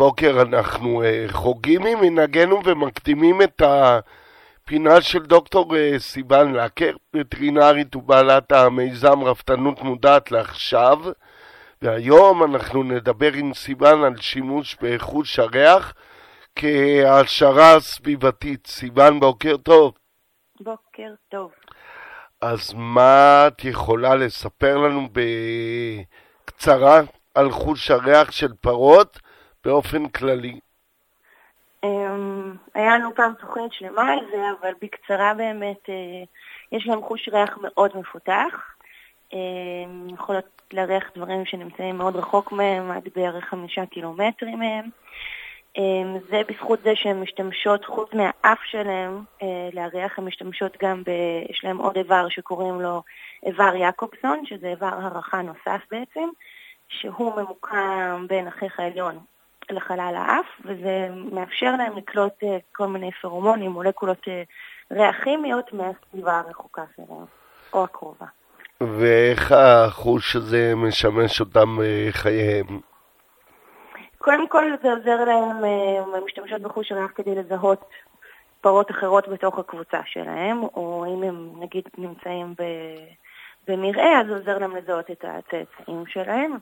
בוקר אנחנו אה, חוגגים ממנהגנו ומקדימים את הפינה של דוקטור אה, סיון לקר, וטרינרית ובעלת המיזם רפתנות מודעת לעכשיו, והיום אנחנו נדבר עם סיון על שימוש בחוש הריח כהעשרה סביבתית. סיון, בוקר טוב. בוקר טוב. אז מה את יכולה לספר לנו בקצרה על חוש הריח של פרות באופן כללי? אמ, היה לנו פעם תוכנית שלמה על זה, אבל בקצרה באמת אה, יש להם חוש ריח מאוד מפותח. אמ, יכולות לארח דברים שנמצאים מאוד רחוק מהם, עד בערך חמישה קילומטרים מהם. אמ, זה בזכות זה שהן משתמשות, חוץ מהאף שלהן, אה, לארח, הן משתמשות גם, ב, יש להן עוד איבר שקוראים לו איבר יעקובסון, שזה איבר הערכה נוסף בעצם, שהוא ממוקם בין החיך העליון לחלל האף, וזה מאפשר להם לקלוט אה, כל מיני פרומונים, מולקולות אה, ריח כימיות מהסביבה הרחוקה שלהם, או הקרובה. ואיך החוש הזה משמש אותם חייהם? קודם כל זה עוזר להם, אה, הם משתמשות בחוש הריח כדי לזהות פרות אחרות בתוך הקבוצה שלהם, או אם הם נגיד נמצאים במרעה, אז זה עוזר להם לזהות את הצאצאים שלהם,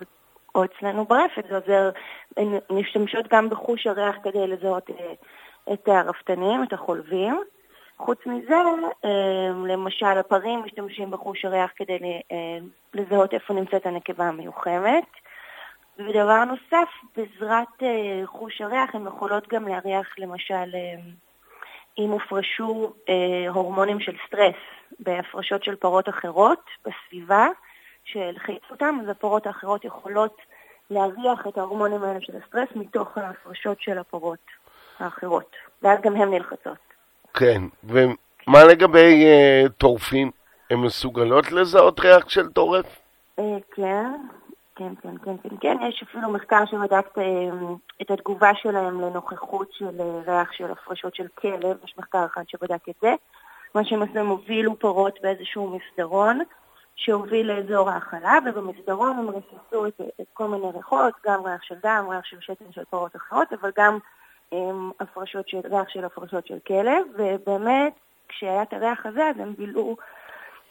או אצלנו ברפת זה עוזר, הן משתמשות גם בחוש הריח כדי לזהות אה, את הרפתנים, את החולבים. חוץ מזה, אה, למשל הפרים משתמשים בחוש הריח כדי לזהות איפה נמצאת הנקבה המיוחמת. ודבר נוסף, בעזרת אה, חוש הריח הן יכולות גם להריח למשל אה, אם הופרשו אה, הורמונים של סטרס בהפרשות של פרות אחרות בסביבה שהלחיצו אותם, אז הפרות האחרות יכולות להריח את ההורמונים האלה של הסטרס מתוך ההפרשות של הפרות האחרות, ואז גם הן נלחצות. כן, ומה לגבי אה, טורפים? הן מסוגלות לזהות ריח של טורף? Uh, כן, כן, כן, כן, כן, כן. יש אפילו מחקר שבדק אה, את התגובה שלהם לנוכחות של אה, ריח של הפרשות של כלב, יש מחקר אחד שבדק את זה. מה שהם הם הובילו פרות באיזשהו מסדרון שהוביל לאזור ההכלה, ובמסדרון הם ריססו את, את כל מיני ריחות, גם ריח של דם, ריח של שתן של פרות אחרות, אבל גם הם, אה, הפרשות של, ריח של הפרשות של כלב, ובאמת, כשהיה את הריח הזה, אז הם בילו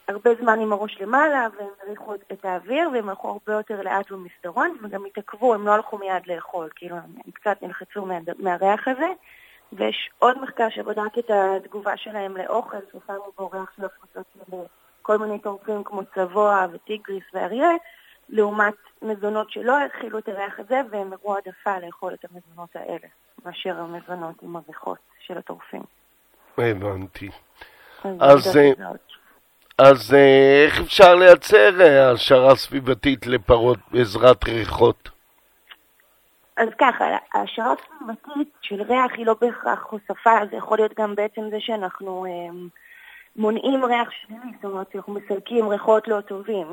הרבה זמן עם הראש למעלה, והם הריחו את האוויר, והם הלכו הרבה יותר לאט במסדרון, וגם התעכבו, הם לא הלכו מיד לאכול, כאילו, הם קצת נלחצו מה, מהריח הזה. ויש עוד מחקר שבדק את התגובה שלהם לאוכל, ששמו בו ריח של הפרצות של כל מיני טורפים כמו צבוע וטיגריס ואריה, לעומת מזונות שלא הכילו את הריח הזה, והם הראו העדפה לאכול את המזונות האלה, מאשר המזונות עם הריחות של הטורפים. הבנתי. אז... אז אז אה, איך אפשר לייצר אה, העשרה סביבתית לפרות בעזרת ריחות? אז ככה, העשרה סביבתית של ריח היא לא בהכרח הוספה, זה יכול להיות גם בעצם זה שאנחנו אה, מונעים ריח שלילי, זאת אומרת אנחנו מסלקים ריחות לא טובים,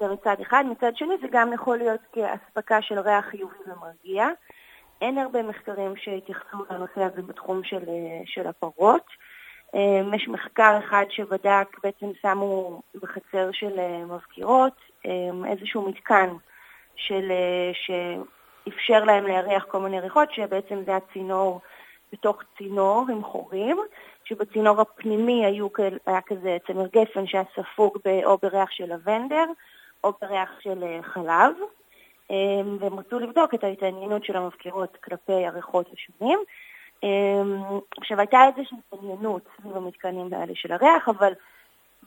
זה מצד אחד. מצד שני זה גם יכול להיות כאספקה של ריח חיובי ומרגיע. אין הרבה מחקרים שהתייחסו לנושא הזה בתחום של, של הפרות. אמ, יש מחקר אחד שבדק, בעצם שמו בחצר של אה, מזכירות איזשהו מתקן של, אה, שאפשר להם לארח כל מיני ריחות, שבעצם זה הצינור בתוך צינור עם חורים, שבצינור הפנימי היו, היה כזה צמר גפן שהיה ספוג או בריח של לבנדר או בריח של אה, חלב, אמ, והם רצו לבדוק את ההתעניינות של המזכירות כלפי הריחות השונים. אמ, עכשיו הייתה איזושהי התעניינות סביב המתקנים האלה של הריח, אבל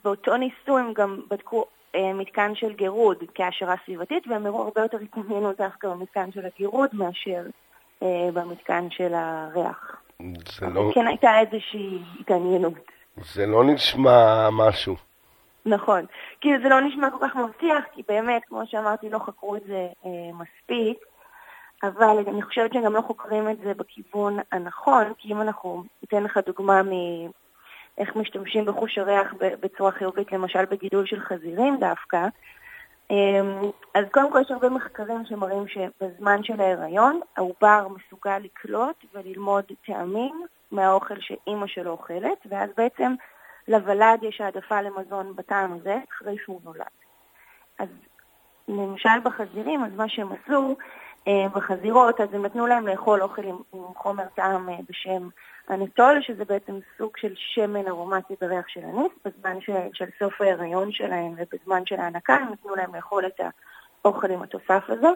באותו ניסוי הם גם בדקו אה, מתקן של גירוד כהעשרה סביבתית, והם הראו הרבה יותר התעניינות דווקא במתקן של הגירוד מאשר במתקן של הריח. זה לא... כן הייתה איזושהי התעניינות. זה לא נשמע משהו. נכון. כאילו זה לא נשמע כל כך מבטיח, כי באמת, כמו שאמרתי, לא חקרו את זה אה, מספיק. אבל אני חושבת שגם לא חוקרים את זה בכיוון הנכון, כי אם אנחנו, ניתן לך דוגמה מאיך משתמשים בחוש הריח בצורה חיובית, למשל בגידול של חזירים דווקא, אז קודם כל יש הרבה מחקרים שמראים שבזמן של ההיריון העובר מסוגל לקלוט וללמוד טעמים מהאוכל שאימא שלו אוכלת, ואז בעצם לוולד יש העדפה למזון בטעם הזה אחרי שהוא נולד. אז למשל בחזירים, אז מה שהם עשו, אה, בחזירות, אז הם נתנו להם לאכול אוכל עם, עם חומר טעם אה, בשם אנטול, שזה בעצם סוג של שמן ארומטי בריח של אניס, בזמן ש, של סוף ההיריון שלהם ובזמן של ההנקה, הם נתנו להם לאכול את האוכל עם התוסף הזה.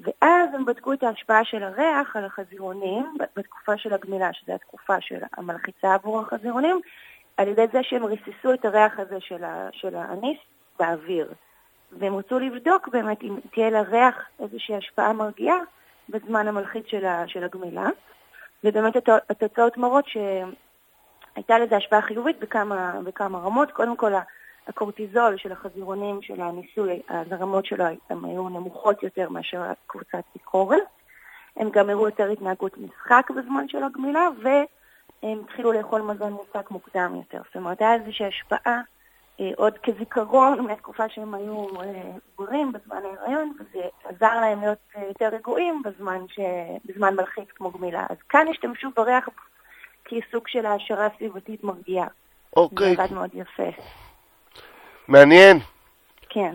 ואז הם בדקו את ההשפעה של הריח על החזירונים בתקופה של הגמילה, שזו התקופה של המלחיצה עבור החזירונים, על ידי זה שהם ריססו את הריח הזה של, של האניס באוויר. והם רצו לבדוק באמת אם תהיה לריח איזושהי השפעה מרגיעה בזמן המלחיץ של, ה, של הגמילה. ובאמת התוצאות מראות שהייתה לזה השפעה חיובית בכמה, בכמה רמות. קודם כל, הקורטיזול של החזירונים של הניסוי, הרמות שלו הן היו נמוכות יותר מאשר קבוצת ביקורת. הם גם הראו יותר התנהגות משחק בזמן של הגמילה, והם התחילו לאכול מזון מושק מוקדם יותר. זאת אומרת, היה איזושהי השפעה עוד כזיכרון מהתקופה שהם היו סגורים אה, בזמן ההיריון, וזה עזר להם להיות אה, יותר רגועים בזמן, ש... בזמן מלחיץ כמו גמילה. אז כאן השתמשו בריח כסוג של העשרה סביבתית מרגיעה. אוקיי. זה עבד מאוד יפה. מעניין. כן.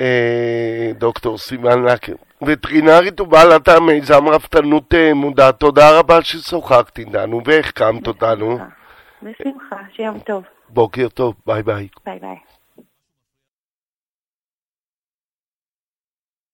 אה, דוקטור סיוון לקר, וטרינרית ובעלת המיזם רפתנות מודע, תודה רבה ששוחחת איתנו והחכמת אותנו. בשמחה, שיום טוב. בוקר טוב, ביי ביי. ביי ביי.